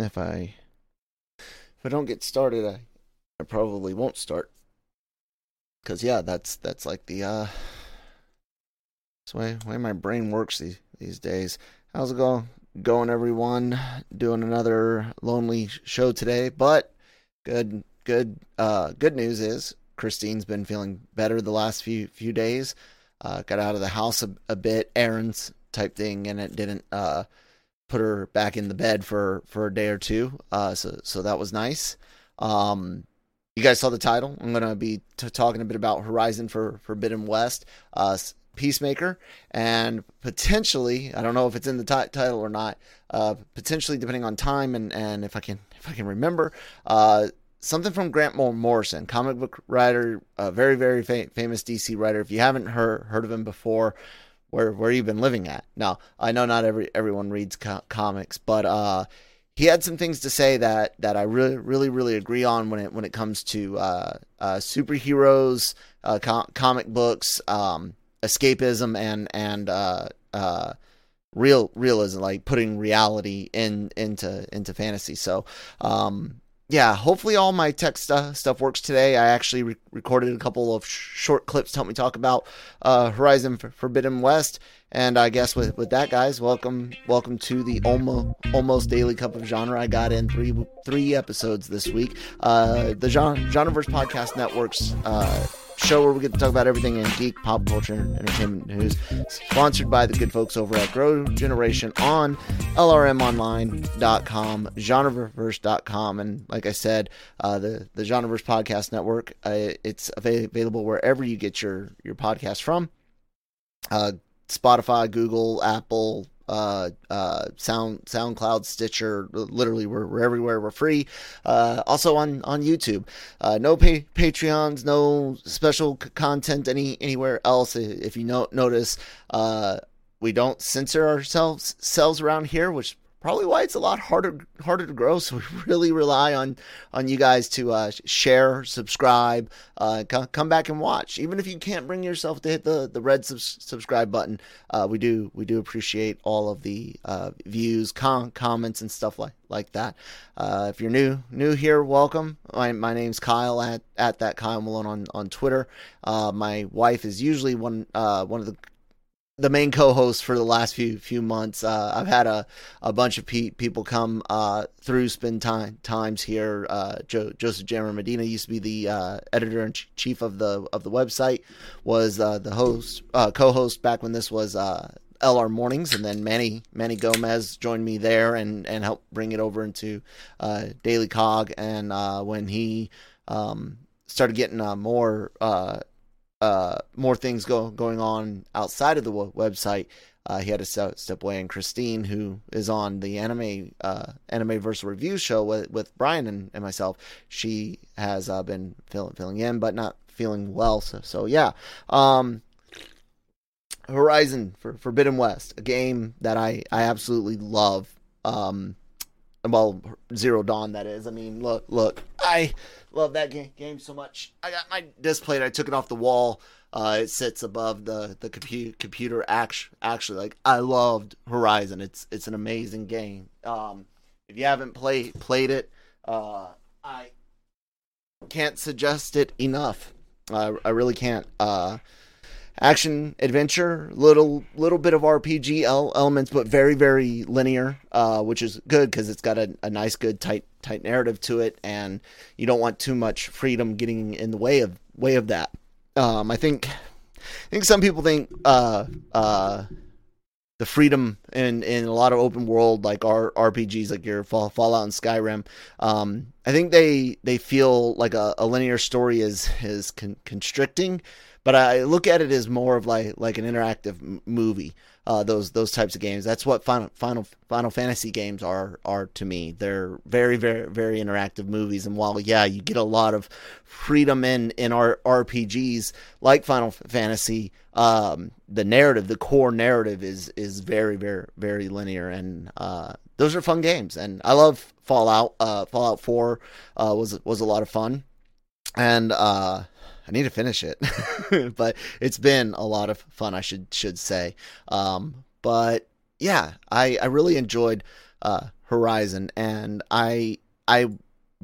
If I if I don't get started, I, I probably won't start. Cause yeah, that's that's like the uh that's way way my brain works these these days. How's it going going everyone? Doing another lonely show today, but good good uh good news is Christine's been feeling better the last few few days. Uh, got out of the house a, a, bit, errands type thing, and it didn't uh, put her back in the bed for for a day or two. Uh, so so that was nice. Um, you guys saw the title. I'm gonna be t- talking a bit about Horizon for Forbidden West, uh, Peacemaker, and potentially I don't know if it's in the t- title or not. Uh, potentially, depending on time and and if I can if I can remember, uh, something from Grant Morrison, comic book writer, a very very fa- famous DC writer. If you haven't heard heard of him before, where where you been living at? Now I know not every everyone reads co- comics, but uh, he had some things to say that that I really really really agree on when it when it comes to uh, uh, superheroes, uh, com- comic books, um, escapism, and and uh, uh, real realism, like putting reality in into into fantasy. So. Um, yeah, hopefully all my tech stuff works today. I actually re- recorded a couple of sh- short clips to help me talk about uh, Horizon Forbidden West. And I guess with, with that, guys, welcome welcome to the almost almost daily cup of genre. I got in three three episodes this week. Uh, the genre Genreverse Podcast Network's uh, show where we get to talk about everything in geek, pop culture, entertainment news. Sponsored by the good folks over at Grow Generation on LRMonline.com, genreverse.com. And like I said, uh, the, the Genreverse Podcast Network, uh, it's available wherever you get your, your podcast from. Uh, Spotify, Google, Apple, uh, uh, Sound SoundCloud, Stitcher, literally we're, we're everywhere. We're free. Uh, also on on YouTube. Uh, no Patreons, no special c- content any anywhere else. If you no, notice, uh, we don't censor ourselves selves around here, which probably why it's a lot harder harder to grow. So we really rely on on you guys to uh, share, subscribe, uh, come, come back and watch. Even if you can't bring yourself to hit the the red sub- subscribe button, uh, we do we do appreciate all of the uh, views, com- comments, and stuff like like that. Uh, if you're new new here, welcome. My my name's Kyle at at that Kyle Malone on on Twitter. Uh, my wife is usually one one of the the main co-host for the last few few months. Uh, I've had a, a bunch of pe- people come uh, through, spend time times here. Uh, jo- Joseph Jammer Medina used to be the uh, editor in chief of the of the website. Was uh, the host uh, co-host back when this was LR Mornings, and then Manny Manny Gomez joined me there and and helped bring it over into Daily Cog. And when he um, started getting more uh, more things go, going on outside of the website, uh, he had to step, step away. And Christine, who is on the anime uh, anime versus review show with, with Brian and, and myself, she has uh, been fill, filling in, but not feeling well. So, so yeah. Um, Horizon for Forbidden West, a game that I, I absolutely love. Um, well, Zero Dawn, that is. I mean, look, look, I love that game, game so much. I got my display. I took it off the wall. Uh, it sits above the the computer. Computer actually, like I loved Horizon. It's it's an amazing game. Um, if you haven't played played it, uh, I can't suggest it enough. Uh, I really can't. Uh, action adventure, little little bit of RPG elements, but very very linear, uh, which is good because it's got a, a nice, good, tight tight narrative to it, and you don't want too much freedom getting in the way of way of that. Um, I think I think some people think uh, uh, the freedom in in a lot of open world like our RPGs like your Fallout and Skyrim. Um, I think they they feel like a, a linear story is is con- constricting but I look at it as more of like like an interactive movie. Uh, those those types of games. That's what Final Final Final Fantasy games are are to me. They're very very very interactive movies. And while yeah, you get a lot of freedom in in our RPGs like Final Fantasy, um, the narrative, the core narrative is is very very very linear, and uh, those are fun games. And I love Fallout. Uh, Fallout Four uh, was was a lot of fun, and uh, I need to finish it, but it's been a lot of fun. I should should say. Um, but yeah, I I really enjoyed uh, Horizon, and I I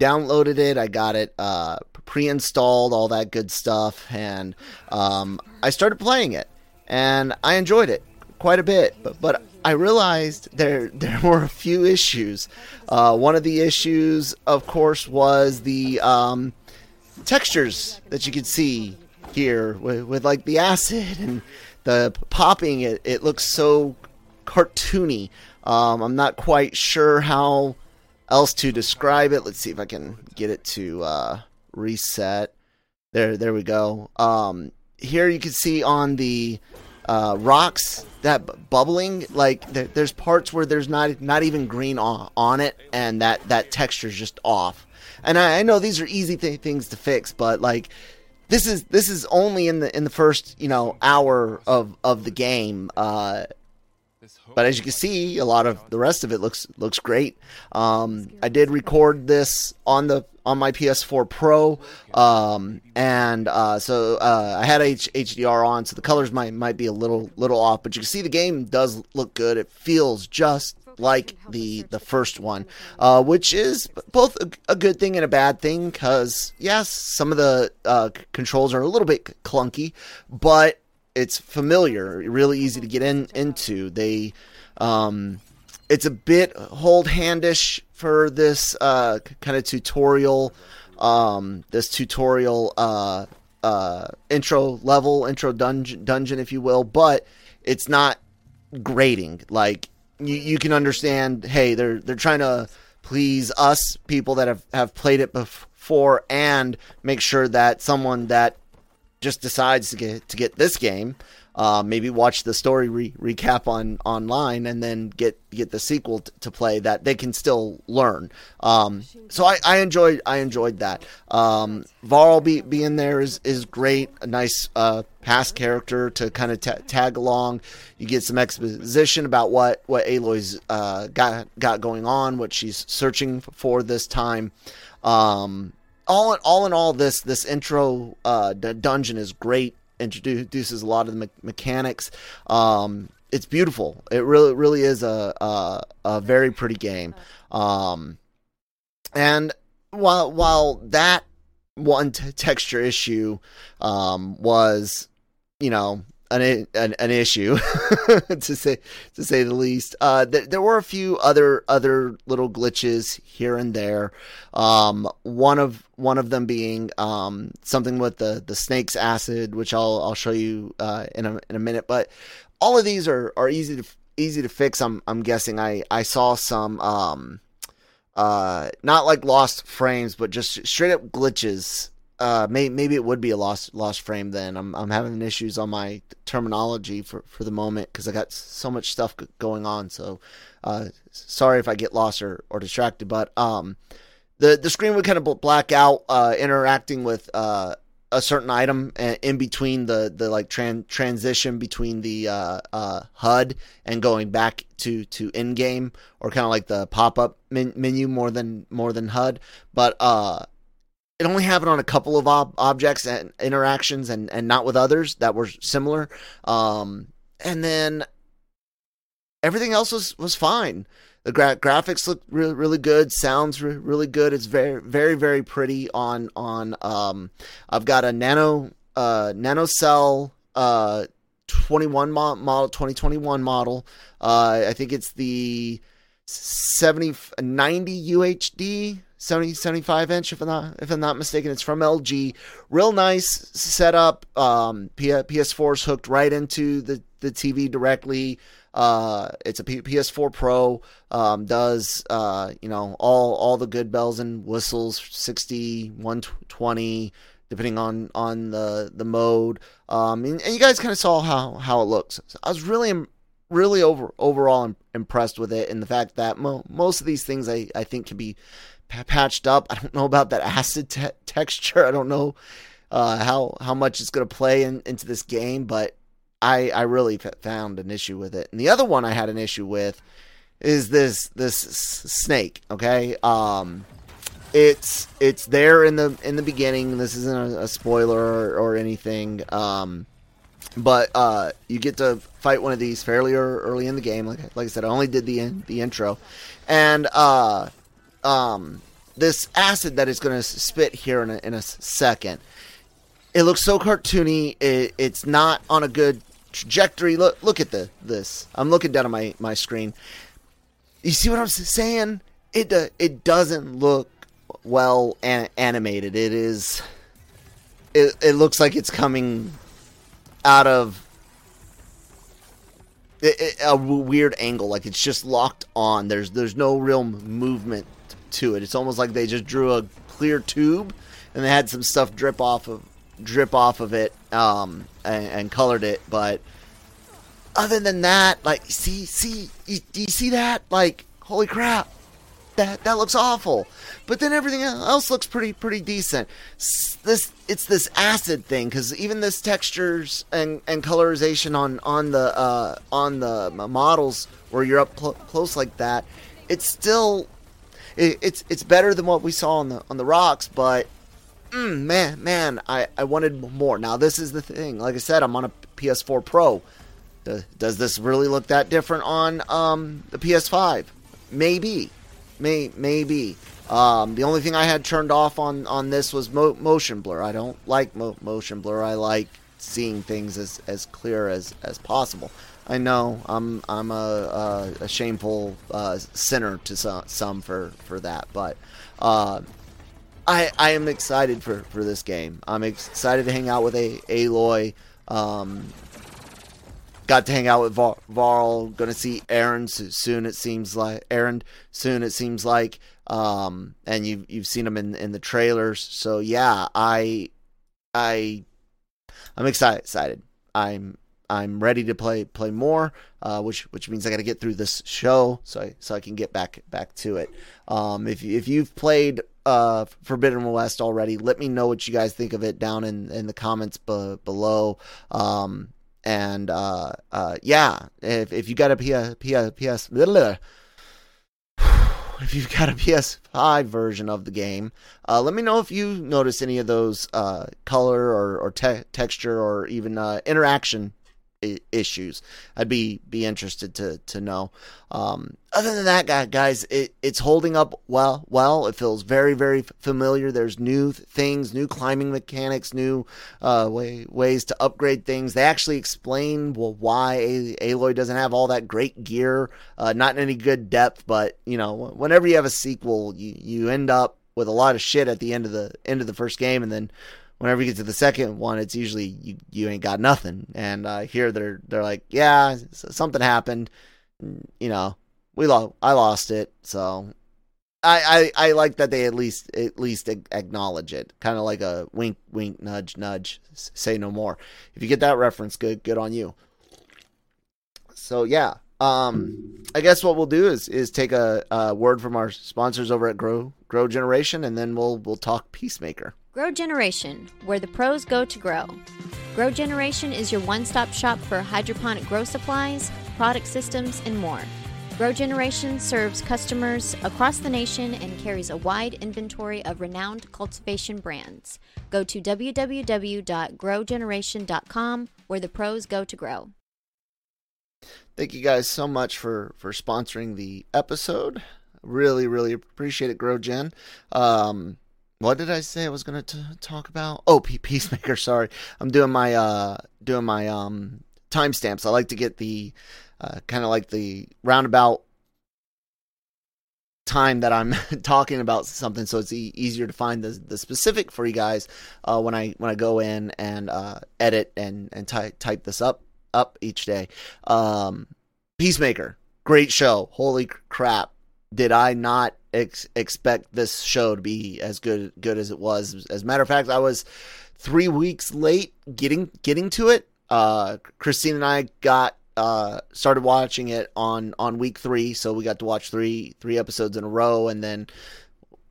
downloaded it. I got it uh, pre-installed, all that good stuff, and um, I started playing it, and I enjoyed it quite a bit. But but I realized there there were a few issues. Uh, one of the issues, of course, was the um, textures that you can see here with, with like the acid and the popping. It it looks so cartoony. Um, I'm not quite sure how else to describe it. Let's see if I can get it to uh, reset. There, there we go. Um, here you can see on the uh, rocks that b- bubbling. Like there, there's parts where there's not not even green on, on it, and that that texture is just off. And I, I know these are easy th- things to fix, but like this is this is only in the in the first you know hour of of the game. Uh, but as you can see, a lot of the rest of it looks looks great. Um, I did record this on the on my PS4 Pro, um, and uh, so uh, I had H- HDR on, so the colors might might be a little little off. But you can see the game does look good. It feels just like the the first one, uh, which is both a, a, good thing and a bad thing. Because yes, some of the uh, controls are a little bit clunky, but it's familiar, really easy to get in into. They, um, it's a bit hold handish for this uh, kind of tutorial, um, this tutorial uh, uh, intro level, intro dungeon, dungeon, if you will. But it's not grating. Like you, you can understand. Hey, they're they're trying to please us people that have have played it before and make sure that someone that just decides to get to get this game, uh, maybe watch the story re- recap on online and then get get the sequel t- to play that they can still learn. Um, so I, I enjoyed I enjoyed that. Um, Varl be, being there is is great. A nice uh, past character to kind of t- tag along. You get some exposition about what what Aloy's uh, got got going on, what she's searching for this time. Um, all in all in all, this this intro uh, dungeon is great. Introduces a lot of the me- mechanics. Um, it's beautiful. It really really is a a, a very pretty game. Um, and while while that one t- texture issue um, was, you know, an an, an issue to say to say the least. Uh, th- there were a few other other little glitches here and there. Um, one of one of them being um, something with the the snake's acid, which I'll I'll show you uh, in a in a minute. But all of these are are easy to easy to fix. I'm I'm guessing. I I saw some um, uh, not like lost frames, but just straight up glitches uh, may, maybe it would be a lost lost frame. Then I'm I'm having issues on my terminology for, for the moment because I got so much stuff going on. So, uh, sorry if I get lost or, or distracted. But um, the the screen would kind of black out, uh, interacting with uh a certain item in between the the like tran- transition between the uh, uh, HUD and going back to to in game or kind of like the pop up men- menu more than more than HUD. But uh it only happened on a couple of ob- objects and interactions and, and not with others that were similar. Um, and then everything else was, was fine. The gra- graphics look really, really good. Sounds re- really good. It's very, very, very pretty on, on, um, I've got a nano, uh, NanoCell, uh, 21 mo- model, 2021 model. Uh, I think it's the 70, 90 UHD 70, 75 inch if I'm not if I'm not mistaken. It's from LG. Real nice setup. Um, PS4 is hooked right into the, the TV directly. Uh, it's a P- PS4 Pro. Um, does uh, you know all all the good bells and whistles. 60, 120, depending on on the the mode. Um, and, and you guys kind of saw how how it looks. So I was really really over overall impressed with it, and the fact that mo- most of these things I I think can be p- patched up. I don't know about that acid te- texture. I don't know uh, how how much it's going to play in, into this game, but I I really found an issue with it. And the other one I had an issue with is this this snake. Okay, um, it's it's there in the in the beginning. This isn't a, a spoiler or, or anything. Um, but uh, you get to fight one of these fairly early in the game. Like like I said, I only did the in, the intro, and uh, um, this acid that is going to spit here in a, in a second. It looks so cartoony. It, it's not on a good trajectory. Look look at the this. I'm looking down at my my screen. You see what I'm saying? It uh, it doesn't look well an- animated. It is. It it looks like it's coming out of a weird angle like it's just locked on there's there's no real movement to it it's almost like they just drew a clear tube and they had some stuff drip off of drip off of it um and, and colored it but other than that like see see you, do you see that like holy crap that that looks awful. But then everything else looks pretty pretty decent. This it's this acid thing because even this textures and, and colorization on on the uh, on the models where you're up cl- close like that, it's still it, it's it's better than what we saw on the on the rocks. But mm, man man, I I wanted more. Now this is the thing. Like I said, I'm on a PS4 Pro. Does this really look that different on um, the PS5? Maybe May maybe. Um, the only thing I had turned off on on this was mo- motion blur. I don't like mo- motion blur. I like seeing things as, as clear as, as possible. I know I'm I'm a, a, a shameful uh, sinner to some, some for, for that, but uh, I I am excited for, for this game. I'm excited to hang out with a Aloy. Um, got to hang out with Var- Varl. Going to see Erend soon. It seems like Erend soon. It seems like, um, and you've you've seen him in in the trailers. So yeah, I, I, I'm excited. Excited. I'm I'm ready to play play more, uh, which which means I got to get through this show so I, so I can get back back to it. Um, if if you've played uh, Forbidden West already, let me know what you guys think of it down in in the comments be- below. Um, and uh, uh, yeah, if if you got a PS PS if you've got a PS5 version of the game, uh, let me know if you notice any of those uh, color or, or te- texture or even uh, interaction issues. I'd be be interested to to know. Um, other than that, guy, guys, it, it's holding up well. Well, it feels very very familiar. There's new things, new climbing mechanics, new uh, way, ways to upgrade things. They actually explain well why Aloy doesn't have all that great gear, uh, not in any good depth. But you know, whenever you have a sequel, you you end up with a lot of shit at the end of the end of the first game, and then whenever you get to the second one, it's usually you, you ain't got nothing. And uh, here they're they're like, yeah, something happened. You know, we lost. I lost it. So I, I I like that they at least at least acknowledge it, kind of like a wink wink nudge nudge. Say no more. If you get that reference, good good on you. So yeah. Um, I guess what we'll do is is take a, a word from our sponsors over at Grow Grow Generation, and then we'll we'll talk Peacemaker. Grow Generation, where the pros go to grow. Grow Generation is your one stop shop for hydroponic grow supplies, product systems, and more. Grow Generation serves customers across the nation and carries a wide inventory of renowned cultivation brands. Go to www.growgeneration.com where the pros go to grow. Thank you guys so much for for sponsoring the episode. Really, really appreciate it, Grow Gen. Um, what did I say I was going to talk about? Oh, Peacemaker. Sorry, I'm doing my uh doing my um timestamps. I like to get the uh, kind of like the roundabout time that I'm talking about something, so it's e- easier to find the the specific for you guys uh, when I when I go in and uh, edit and and ty- type this up up each day. Um, Peacemaker, great show. Holy crap! Did I not ex- expect this show to be as good good as it was. As a matter of fact, I was three weeks late getting getting to it. Uh, Christine and I got uh, started watching it on on week three, so we got to watch three three episodes in a row, and then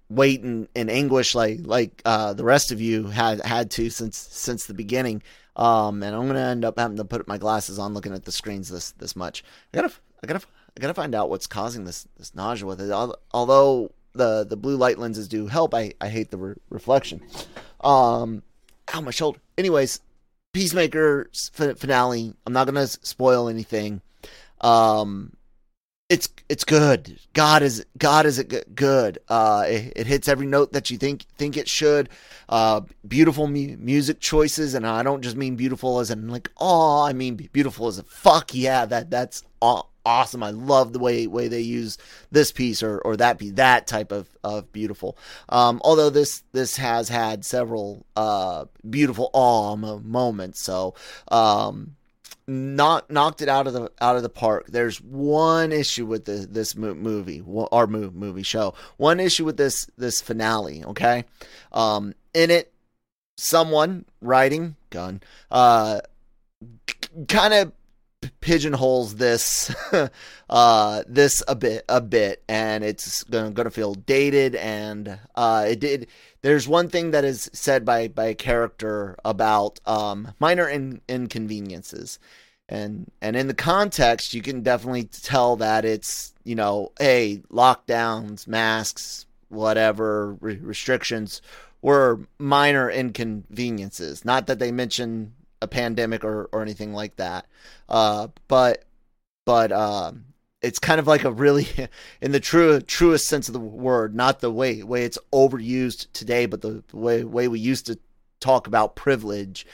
wait in, in anguish like like uh, the rest of you had had to since since the beginning. Um, and I'm gonna end up having to put my glasses on, looking at the screens this this much. I gotta I gotta I gotta find out what's causing this this nausea with it. Although the the blue light lenses do help, I I hate the re- reflection. Um, ow my shoulder. Anyways, Peacemaker finale. I'm not gonna spoil anything. Um, it's it's good. God is God is it good. Uh, it, it, hits every note that you think think it should. Uh, beautiful mu- music choices, and I don't just mean beautiful as in like oh, I mean beautiful as a fuck yeah. That that's awesome. I love the way way they use this piece or or that piece, that type of of beautiful. Um, although this this has had several uh beautiful awe moments, so um knocked knocked it out of the out of the park. There's one issue with the, this movie, our movie show. One issue with this this finale. Okay, um, in it, someone writing Gunn, uh, kind of pigeonholes this uh this a bit a bit and it's gonna gonna feel dated and uh it did there's one thing that is said by by a character about um minor in, inconveniences. And and in the context you can definitely tell that it's you know hey lockdowns masks whatever re- restrictions were minor inconveniences. Not that they mention a pandemic or, or anything like that. Uh, but but um, it's kind of like a really, in the true truest sense of the word, not the way way it's overused today, but the way way we used to talk about privilege.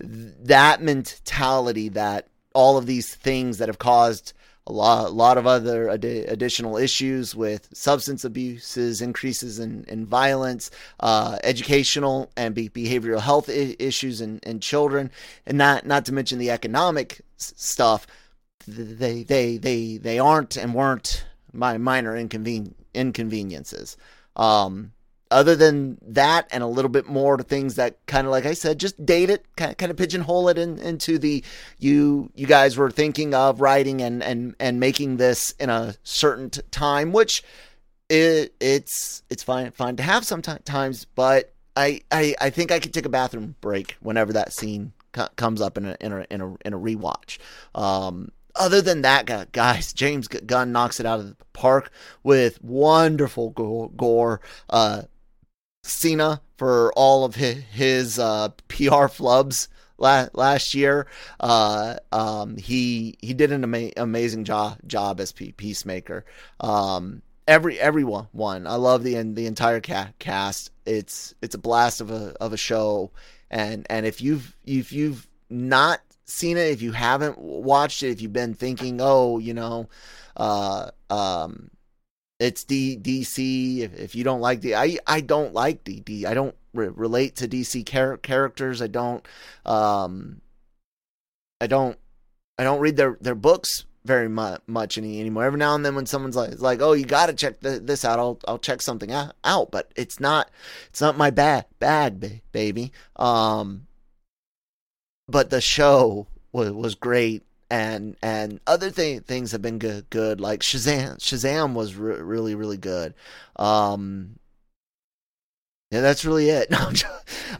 That mentality that all of these things that have caused a lot, a lot of other ad- additional issues with substance abuses, increases in, in violence, uh, educational and be- behavioral health I- issues in, in children, and not not to mention the economic s- stuff. They they they they aren't and weren't my minor inconven- inconveniences. Um, other than that and a little bit more to things that kind of like i said just date it kind of, kind of pigeonhole it in, into the you you guys were thinking of writing and and and making this in a certain time which it it's it's fine fine to have sometimes but i i i think i could take a bathroom break whenever that scene co- comes up in a in a in a, in a rewatch um other than that, guys, James Gunn knocks it out of the park with wonderful gore. Uh, Cena for all of his, his uh, PR flubs last year. Uh, um, he he did an ama- amazing job job as Peacemaker. Um, every everyone one. I love the the entire ca- cast. It's it's a blast of a of a show. And and if you've if you've not seen it, if you haven't watched it, if you've been thinking, oh, you know, uh, um, it's D, DC. If, if you don't like the, I I don't like D, I don't re- relate to DC char- characters. I don't, um, I don't, I don't read their their books very much much any, anymore. Every now and then, when someone's like like, oh, you got to check the, this out, I'll I'll check something out. But it's not it's not my bad bag, baby. Um, but the show was was great and and other th- things have been good good like Shazam Shazam was re- really really good. Um yeah that's really it. No,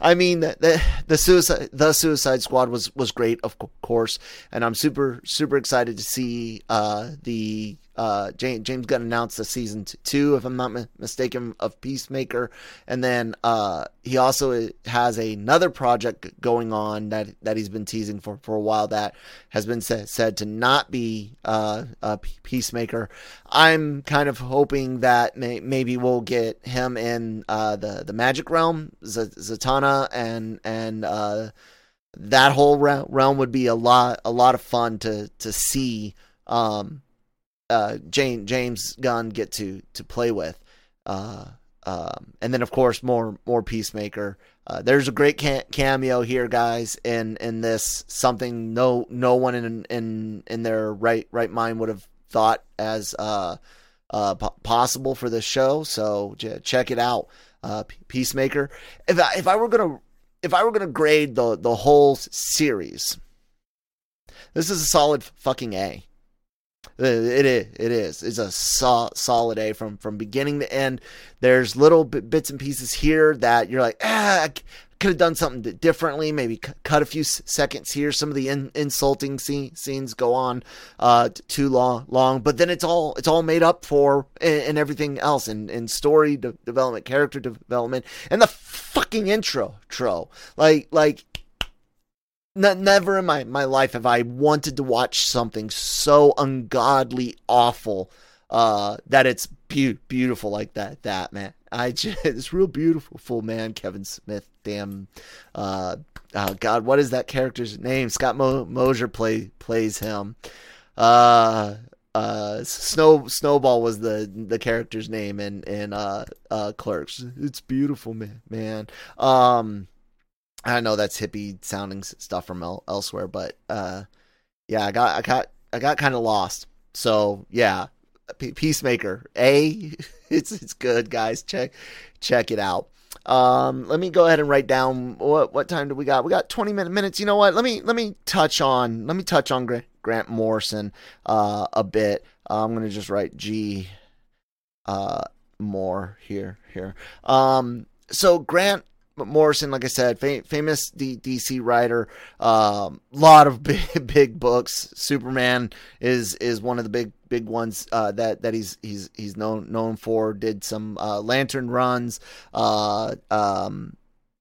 I mean the, the the suicide the Suicide Squad was was great of course and I'm super super excited to see uh the uh, James, James Gunn announced a season two, if I'm not mistaken, of Peacemaker, and then uh, he also has another project going on that that he's been teasing for for a while that has been said, said to not be uh, a Peacemaker. I'm kind of hoping that may, maybe we'll get him in uh, the the Magic Realm, Z- Zatanna, and and uh, that whole realm would be a lot a lot of fun to to see. Um, uh, Jane, James Gunn get to to play with. Uh, um, and then of course more more Peacemaker. Uh, there's a great cameo here, guys, in in this something no no one in in in their right right mind would have thought as uh, uh, po- possible for this show. So j- check it out, uh, Peacemaker. If I, if I were gonna if I were gonna grade the the whole series, this is a solid fucking A. It is. It is. It's a so, solid A from from beginning to end. There's little bits and pieces here that you're like, ah, could have done something differently. Maybe cut a few seconds here. Some of the in, insulting scene, scenes go on uh, too long, long, but then it's all it's all made up for in, in everything else in, in story de- development, character development, and the fucking intro. Tro like like never in my, my life have I wanted to watch something so ungodly awful uh, that it's be- beautiful like that. That man, I just it's real beautiful, man. Kevin Smith, damn, uh, oh God, what is that character's name? Scott Mo- Mosier play plays him. Uh, uh, Snow Snowball was the the character's name in in uh, uh, Clerks. It's beautiful, man. Man, um, I know that's hippie sounding stuff from el- elsewhere, but uh, yeah, I got I got I got kind of lost. So yeah, P- Peacemaker, a it's it's good, guys. Check check it out. Um, let me go ahead and write down what what time do we got? We got 20 minute, minutes. You know what? Let me let me touch on let me touch on Grant, Grant Morrison uh, a bit. Uh, I'm gonna just write G uh, more here here. Um, so Grant Morrison, like I said, fam- famous D- DC writer, a um, lot of big, big books. Superman is is one of the big big ones uh, that that he's he's he's known known for. Did some uh, Lantern runs. Uh, um,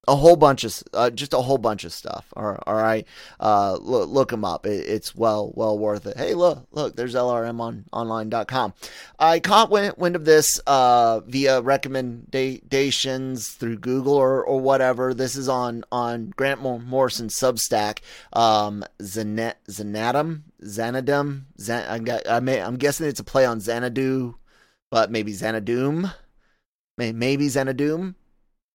a whole bunch of uh, just a whole bunch of stuff. All right. Uh, look, look them up. It, it's well well worth it. Hey, look look. There's LRM on online.com. I caught wind, of this uh, via recommendations through Google or, or whatever. This is on on Grant Morrison Substack. Um, Zanet, Zanadum Xanadum. Zan, I, I may, I'm guessing it's a play on Xanadu, but maybe Xanadoom. Maybe Xanadoom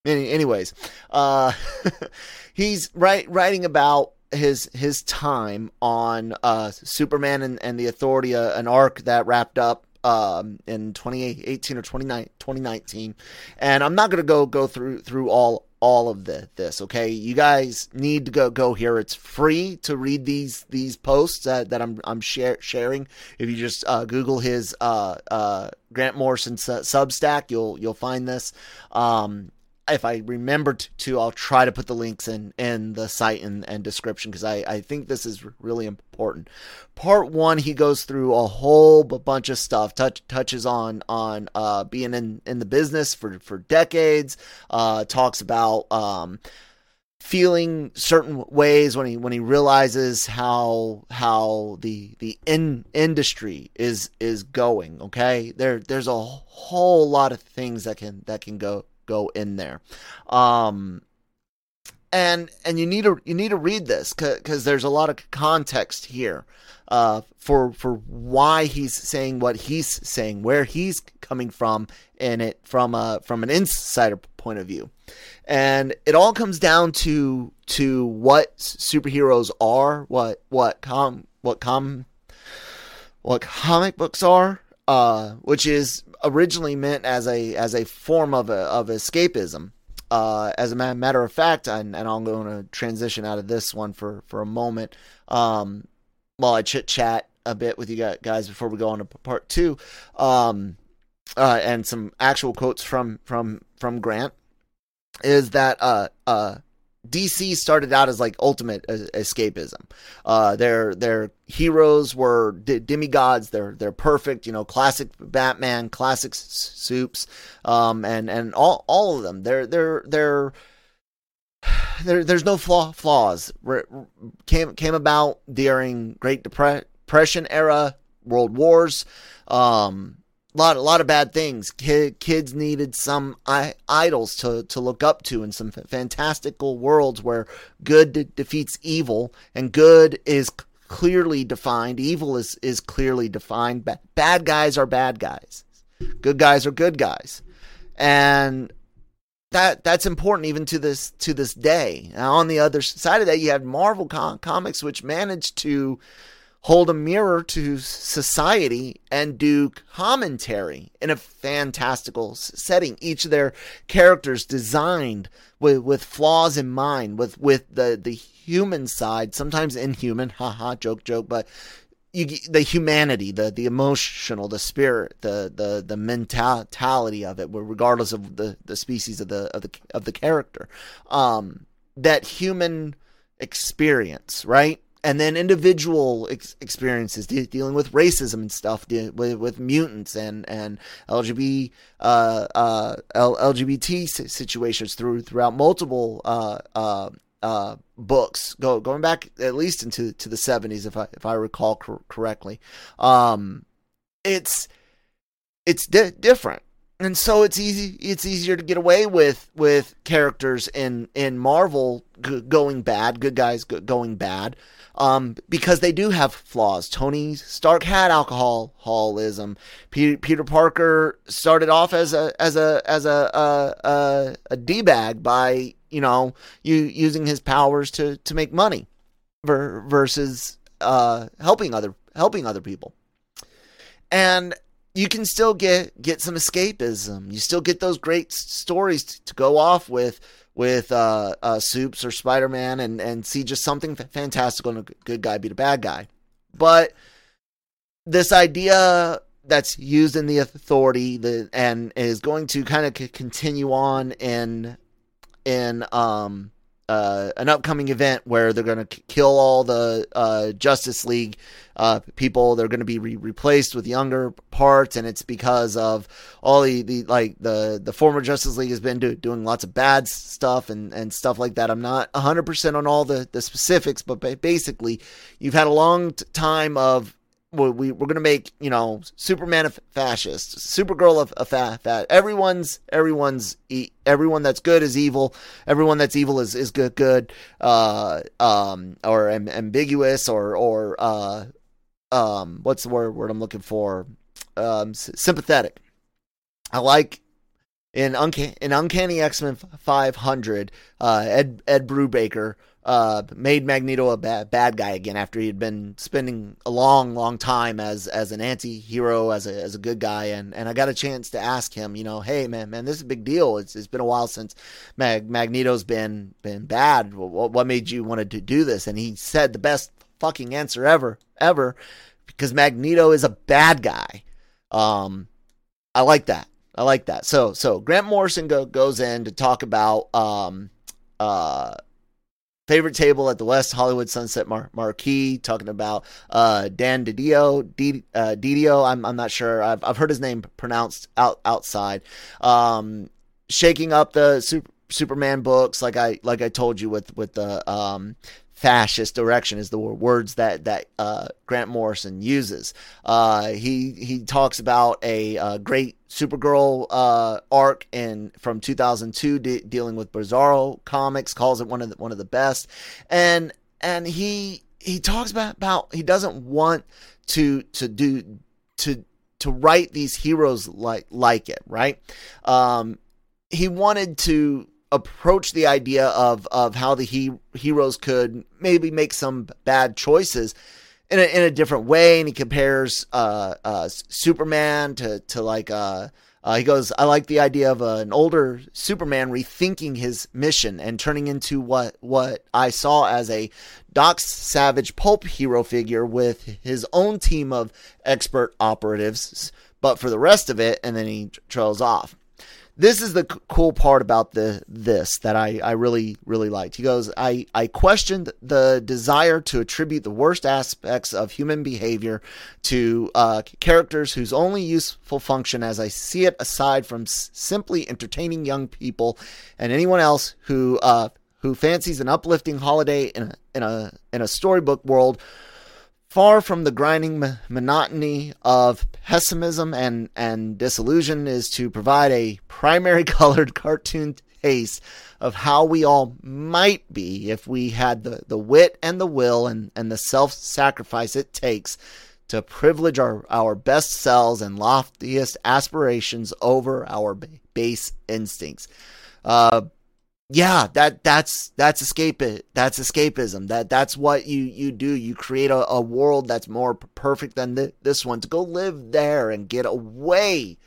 any, anyways, uh, he's right writing about his his time on uh, Superman and, and the Authority, uh, an arc that wrapped up um, in 2018 or 2019. And I'm not going to go go through through all all of the, this. Okay, you guys need to go go here. It's free to read these these posts that, that I'm I'm share, sharing. If you just uh, Google his uh, uh, Grant Morrison Substack, you'll you'll find this. Um, if I remember to, I'll try to put the links in in the site and, and description because I, I think this is really important. Part one, he goes through a whole bunch of stuff, touch, touches on on uh, being in, in the business for for decades, uh, talks about um, feeling certain ways when he when he realizes how how the the in industry is is going. Okay, there there's a whole lot of things that can that can go go in there. Um, and and you need to you need to read this because there's a lot of context here uh, for for why he's saying what he's saying, where he's coming from in it from a from an insider point of view, and it all comes down to to what superheroes are, what what com what com what comic books are, uh, which is originally meant as a as a form of a, of escapism. Uh, as a matter of fact, and, and I'm going to transition out of this one for for a moment. Um, while I chit chat a bit with you guys before we go on to part two, um, uh, and some actual quotes from from from Grant is that uh, uh, DC started out as like ultimate escapism. Uh, their their heroes were d- demigods. They're they're perfect. You know, classic Batman, classic soups, um, and and all all of them. They're they're they're there, there's no flaw, flaws. Re- came came about during Great Depression era, World Wars. Um, lot a lot of bad things. kids needed some idols to to look up to in some fantastical worlds where good de- defeats evil and good is clearly defined. Evil is is clearly defined. Ba- bad guys are bad guys. Good guys are good guys, and that that's important even to this to this day. Now, on the other side of that, you have Marvel com- comics, which managed to hold a mirror to society and do commentary in a fantastical setting. Each of their characters designed with, with flaws in mind, with, with the, the human side, sometimes inhuman, haha, joke, joke, but you, the humanity, the the emotional, the spirit, the the the mentality of it, regardless of the, the species of the of the of the character, um, that human experience, right? And then individual ex- experiences de- dealing with racism and stuff, de- with, with mutants and and LGBT uh, uh, L- LGBT situations through throughout multiple uh, uh uh, books, go going back at least into to the seventies, if I if I recall cor- correctly. Um, it's it's di- different, and so it's easy. It's easier to get away with with characters in in Marvel g- going bad, good guys g- going bad, um, because they do have flaws. Tony Stark had alcoholism. Peter, Peter Parker started off as a as a as a a, a, a d bag by you know, you using his powers to to make money ver, versus uh, helping other helping other people. And you can still get get some escapism. You still get those great stories to, to go off with with uh, uh, Soups or Spider Man and and see just something fantastical and a good guy beat a bad guy. But this idea that's used in the authority that and is going to kind of continue on in in um, uh, an upcoming event where they're going to kill all the uh, Justice League uh, people. They're going to be re- replaced with younger parts, and it's because of all the, the like the the former Justice League has been do- doing lots of bad stuff and and stuff like that. I'm not 100 percent on all the the specifics, but basically, you've had a long t- time of we, we're to make you know Superman a fascist, Supergirl a, a fat, fat. Everyone's everyone's everyone that's good is evil. Everyone that's evil is is good good. Uh, um, or am, ambiguous or or uh, um, what's the word word I'm looking for? Um, sympathetic. I like in Uncanny, in Uncanny X Men 500. Uh, Ed Ed Brubaker uh, made Magneto a bad, bad guy again after he had been spending a long, long time as as an anti-hero, as a as a good guy, and and I got a chance to ask him, you know, hey man, man, this is a big deal. It's it's been a while since Mag, Magneto's been been bad. What, what made you want to do this? And he said the best fucking answer ever, ever, because Magneto is a bad guy. Um, I like that. I like that. So so Grant Morrison go, goes in to talk about um uh favorite table at the West Hollywood Sunset Mar- Marquis, talking about uh, Dan Didio, uh, Didio. I'm I'm not sure. I've I've heard his name pronounced out outside. Um, shaking up the super, Superman books, like I like I told you with with the um, fascist direction is the words that that uh, Grant Morrison uses. Uh, he he talks about a, a uh, great Supergirl uh, arc in from 2002 de- dealing with Bizarro comics, calls it one of the, one of the best, and and he he talks about about he doesn't want to to do to to write these heroes like like it right. Um, he wanted to approach the idea of of how the he, heroes could maybe make some bad choices in a, in a different way and he compares uh, uh, Superman to to like uh, uh, he goes I like the idea of an older Superman rethinking his mission and turning into what what I saw as a Doc Savage pulp hero figure with his own team of expert operatives but for the rest of it and then he trails off this is the cool part about the this that I, I really really liked. He goes, I, I questioned the desire to attribute the worst aspects of human behavior to uh, characters whose only useful function, as I see it, aside from s- simply entertaining young people and anyone else who uh, who fancies an uplifting holiday in a in a in a storybook world Far from the grinding monotony of pessimism and, and disillusion is to provide a primary colored cartoon taste of how we all might be if we had the, the wit and the will and, and the self sacrifice it takes to privilege our, our best selves and loftiest aspirations over our base instincts. Uh, yeah, that that's that's escape it. That's escapism. That that's what you you do. You create a, a world that's more perfect than th- this one. To go live there and get away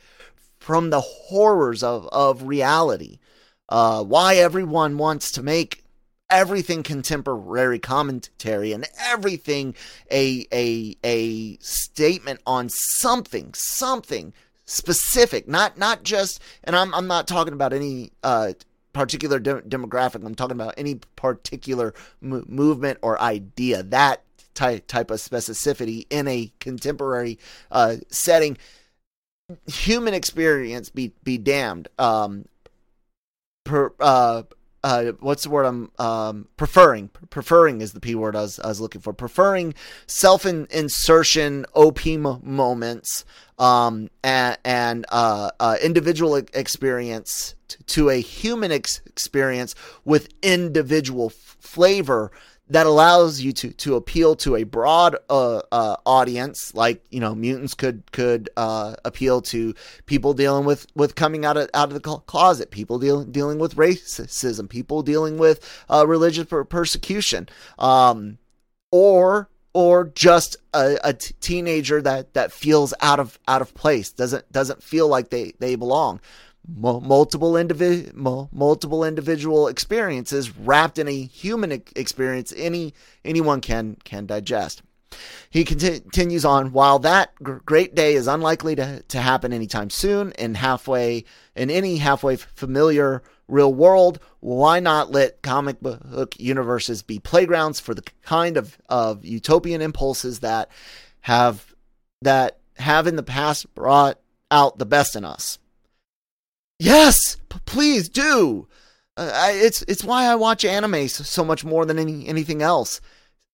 from the horrors of of reality. Uh, why everyone wants to make everything contemporary commentary and everything a a a statement on something something specific not not just and I'm I'm not talking about any uh particular de- demographic I'm talking about any particular m- movement or idea that type type of specificity in a contemporary uh setting human experience be be damned. Um per uh uh, what's the word I'm um, preferring? Preferring is the p word I was, I was looking for. Preferring self insertion OP moments um, and, and uh, uh, individual experience t- to a human ex- experience with individual f- flavor that allows you to to appeal to a broad uh, uh, audience, like you know, mutants could could uh, appeal to people dealing with with coming out of out of the closet, people deal, dealing with racism, people dealing with uh, religious per- persecution, um, or or just a, a t- teenager that that feels out of out of place, doesn't doesn't feel like they they belong multiple individ multiple individual experiences wrapped in a human experience any anyone can can digest. He continues on while that great day is unlikely to, to happen anytime soon in halfway in any halfway familiar real world why not let comic book universes be playgrounds for the kind of, of utopian impulses that have that have in the past brought out the best in us Yes, p- please do. Uh, I, it's it's why I watch anime so much more than any anything else.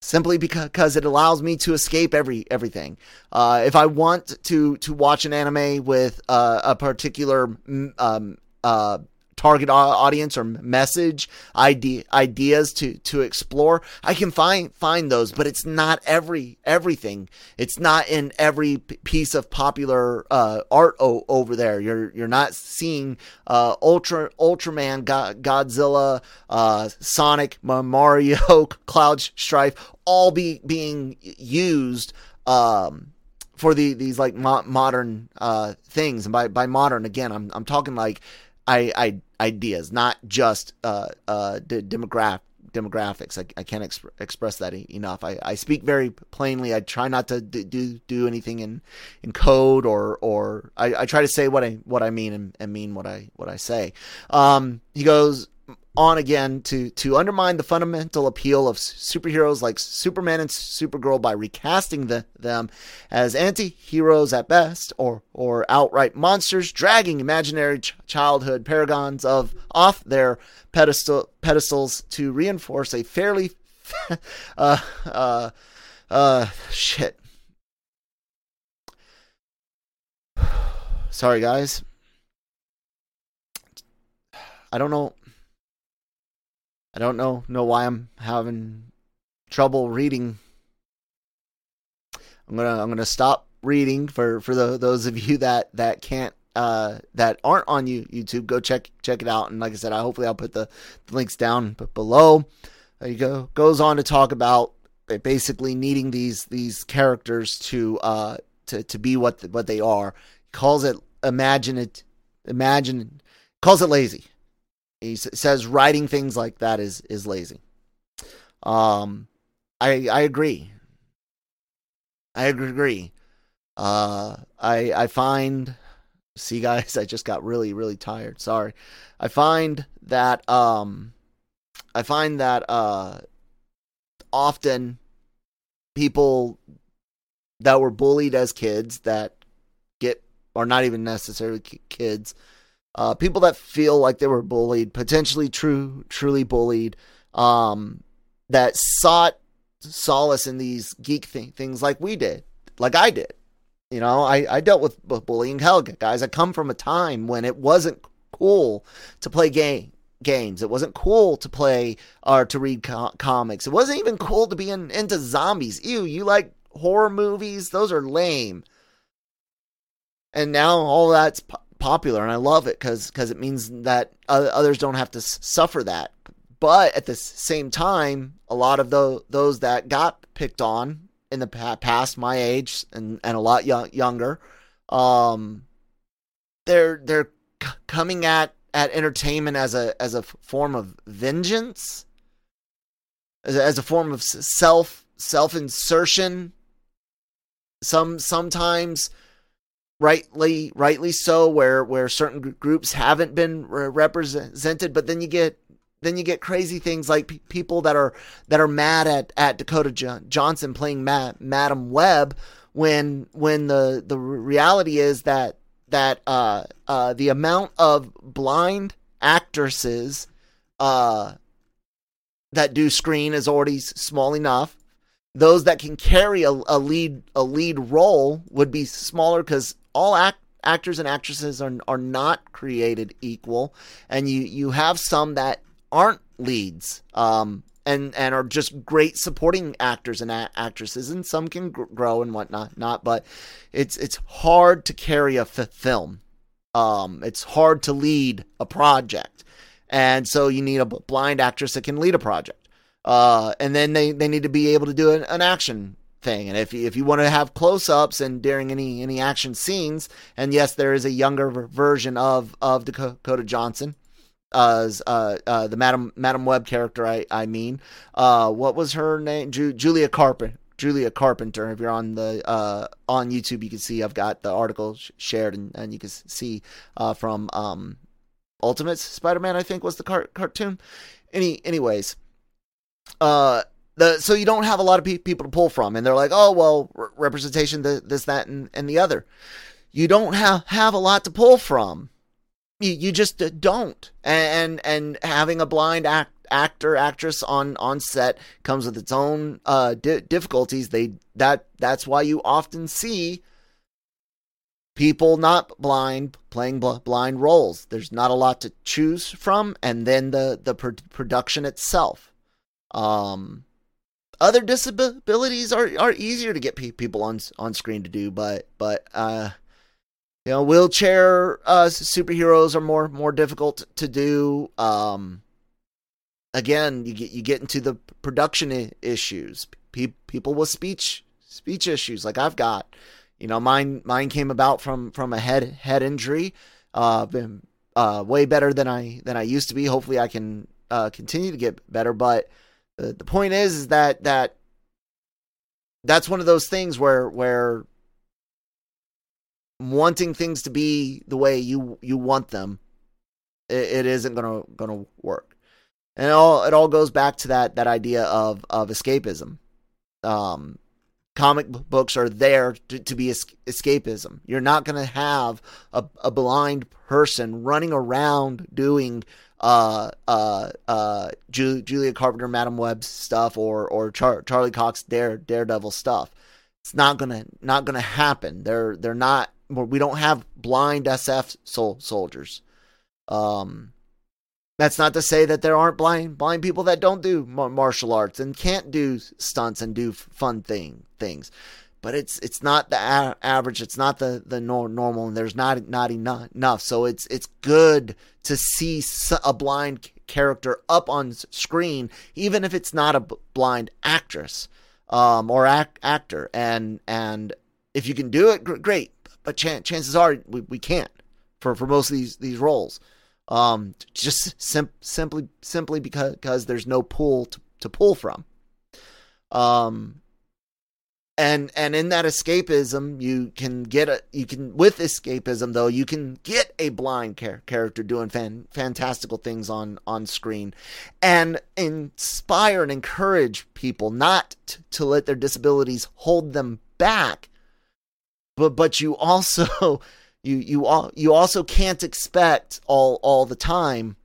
Simply because it allows me to escape every everything. Uh, if I want to to watch an anime with uh, a particular um, uh, target audience or message idea ideas to to explore i can find find those but it's not every everything. It's not in every piece of popular uh, art o- over there. You're you're not seeing uh, ultra ultraman Go- godzilla uh, sonic mario cloud strife all be being used um, for the these like mo- modern uh, things. And by by modern again I'm I'm talking like I, I ideas, not just uh, uh, demographic demographics. I, I can't exp- express that enough. I, I speak very plainly. I try not to do do anything in, in code or or I, I try to say what I what I mean and, and mean what I what I say. Um, he goes on again to to undermine the fundamental appeal of superheroes like Superman and Supergirl by recasting the, them as anti-heroes at best or or outright monsters dragging imaginary ch- childhood paragons of off their pedestal pedestals to reinforce a fairly uh uh uh shit. Sorry guys. I don't know I don't know know why I'm having trouble reading. I'm gonna I'm gonna stop reading for for the, those of you that that can't uh, that aren't on you, YouTube. Go check check it out. And like I said, I hopefully I'll put the, the links down below. There you go. Goes on to talk about basically needing these these characters to uh to to be what what they are. Calls it imagine it imagine calls it lazy he says writing things like that is is lazy. Um, I I agree. I agree. Uh, I I find see guys, I just got really really tired. Sorry. I find that um, I find that uh, often people that were bullied as kids that get are not even necessarily kids uh, people that feel like they were bullied, potentially true, truly bullied, um, that sought solace in these geek th- things like we did, like I did. You know, I, I dealt with bullying. Hell, guys, I come from a time when it wasn't cool to play game games. It wasn't cool to play or to read co- comics. It wasn't even cool to be in, into zombies. Ew, you like horror movies? Those are lame. And now all that's popular, and I love it because because it means that others don't have to suffer that. But at the same time, a lot of the, those that got picked on in the past, my age and, and a lot young, younger, um, they're they're coming at at entertainment as a as a form of vengeance, as a, as a form of self self insertion. Some sometimes rightly rightly so where where certain groups haven't been represented but then you get then you get crazy things like p- people that are that are mad at at Dakota jo- Johnson playing Ma- Madam Web when when the the reality is that that uh, uh, the amount of blind actresses uh, that do screen is already small enough. Those that can carry a, a lead a lead role would be smaller because all act, actors and actresses are are not created equal, and you you have some that aren't leads. Um, and and are just great supporting actors and a- actresses, and some can gr- grow and whatnot. Not, but it's it's hard to carry a f- film. Um, it's hard to lead a project, and so you need a blind actress that can lead a project. Uh, and then they, they need to be able to do an, an action thing. And if you, if you want to have close ups and during any any action scenes, and yes, there is a younger version of of Dakota Johnson uh, uh, uh, the Madam Madam Web character. I I mean, uh, what was her name? Ju- Julia Carpenter. Julia Carpenter. If you're on the uh, on YouTube, you can see I've got the article sh- shared, and, and you can see uh, from um, Ultimate Spider-Man. I think was the car- cartoon. Any anyways, uh, the so you don't have a lot of pe- people to pull from, and they're like, oh well, re- representation, the, this, that, and, and the other. You don't have have a lot to pull from you, you just uh, don't. And and having a blind act, actor actress on on set comes with its own uh, di- difficulties. They that that's why you often see people not blind playing bl- blind roles. There's not a lot to choose from, and then the the pr- production itself. Um, other disabilities are are easier to get pe- people on on screen to do, but but uh you know, wheelchair uh, superheroes are more more difficult to do. Um, again, you get you get into the production issues. Pe- people with speech speech issues, like I've got. You know, mine mine came about from from a head head injury. Uh, I've been uh, way better than I than I used to be. Hopefully, I can uh, continue to get better. But the, the point is, is that that that's one of those things where where wanting things to be the way you you want them, it, it isn't gonna gonna work. And it all it all goes back to that that idea of of escapism. Um, comic books are there to, to be es- escapism. You're not to have a, a blind person running around doing uh, uh, uh, Ju- Julia Carpenter, Madam Web stuff, or or Char- Charlie Cox Dare Daredevil stuff. It's not gonna not gonna happen. They're they're not we don't have blind SF sol- soldiers. Um, that's not to say that there aren't blind blind people that don't do martial arts and can't do stunts and do fun thing things, but it's it's not the a- average. It's not the the nor- normal, and there's not not enough, enough. So it's it's good to see a blind character up on screen, even if it's not a b- blind actress um, or ac- actor, and and if you can do it, great but ch- chances are we, we can't for, for most of these these roles. Um, just sim- simply simply because because there's no pool to, to pull from. Um, and and in that escapism, you can get a you can with escapism though you can get a blind char- character doing fan, fantastical things on on screen, and inspire and encourage people not t- to let their disabilities hold them back. But but you also you you all you also can't expect all all the time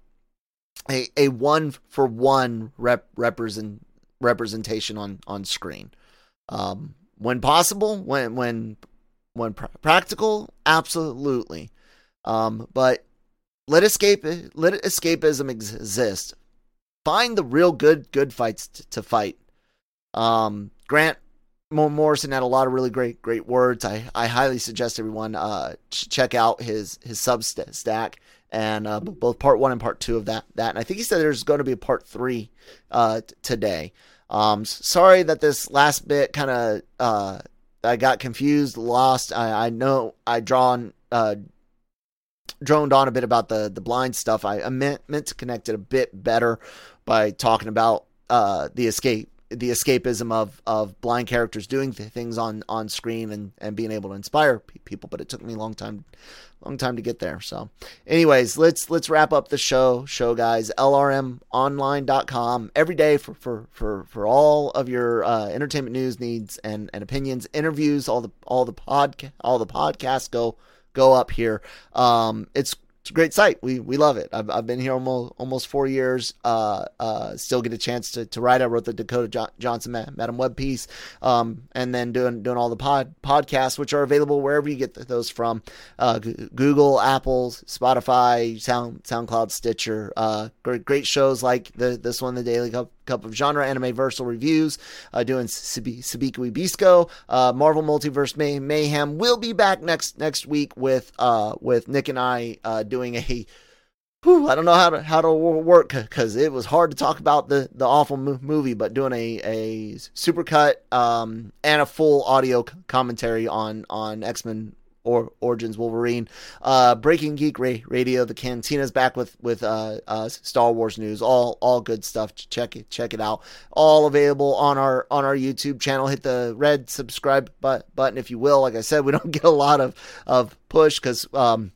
a a one for one rep represent representation on on screen. Um when possible when when when pr- practical absolutely um but let escape let escapism exist find the real good good fights to, to fight um grant Morrison had a lot of really great great words. I, I highly suggest everyone uh, ch- check out his his Substack and uh, both part one and part two of that that. And I think he said there's going to be a part three uh, t- today. Um, sorry that this last bit kind of uh, I got confused, lost. I, I know I drawn uh, droned on a bit about the the blind stuff. I, I meant meant to connect it a bit better by talking about uh, the escape the escapism of of blind characters doing th- things on on screen and and being able to inspire people but it took me a long time long time to get there so. Anyways let's let's wrap up the show show guys. Lrmonline.com every day for for for for all of your uh, entertainment news needs and and opinions interviews all the all the pod all the podcasts go go up here. Um it's it's a great site. We we love it. I've, I've been here almost almost four years. Uh, uh, still get a chance to, to write. I wrote the Dakota jo- Johnson Madam Web piece, um, and then doing doing all the pod podcasts, which are available wherever you get those from. Uh, G- Google, Apple, Spotify, Sound SoundCloud, Stitcher. Uh, great great shows like the this one, the Daily Cup Cup of Genre Anime Versal Reviews, uh, doing Sabikui Bisco. Uh, Marvel Multiverse May- Mayhem will be back next next week with uh, with Nick and I uh, doing a. Whew, I don't know how to how to work because it was hard to talk about the the awful movie, but doing a a supercut um, and a full audio commentary on on X Men or Origins Wolverine. Uh, Breaking Geek Radio, the Cantina's back with with uh, uh, Star Wars news. All all good stuff. Check it check it out. All available on our on our YouTube channel. Hit the red subscribe but, button if you will. Like I said, we don't get a lot of of push because. Um,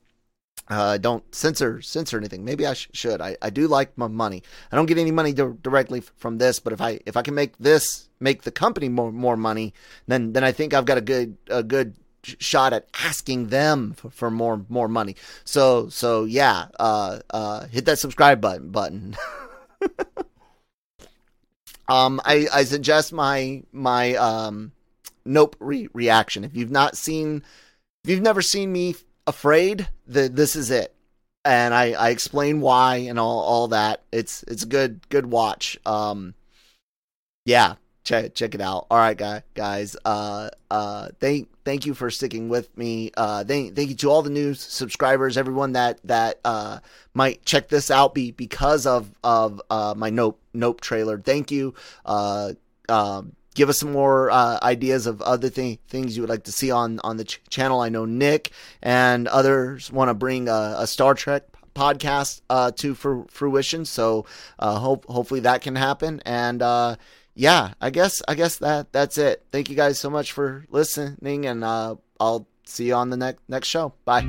uh, don't censor censor anything. Maybe I sh- should. I, I do like my money. I don't get any money di- directly f- from this, but if I if I can make this make the company more more money, then then I think I've got a good a good shot at asking them for, for, more more money. So so yeah, uh, uh, hit that subscribe button button. um, I, I suggest my my um, nope re- reaction. If you've not seen, if you've never seen me afraid, that this is it. And I, I explain why and all, all that. It's it's a good good watch. Um, yeah, check check it out. All right, guy, guys. Uh, uh, thank thank you for sticking with me. Uh, thank thank you to all the new subscribers, everyone that that uh might check this out be because of of uh my nope nope trailer. Thank you. Uh, um. Give us some more uh, ideas of other th- things you would like to see on on the ch- channel. I know Nick and others want to bring a, a Star Trek podcast uh, to for fruition. So uh, hope hopefully that can happen. And uh, yeah, I guess I guess that that's it. Thank you guys so much for listening, and uh, I'll see you on the next next show. Bye.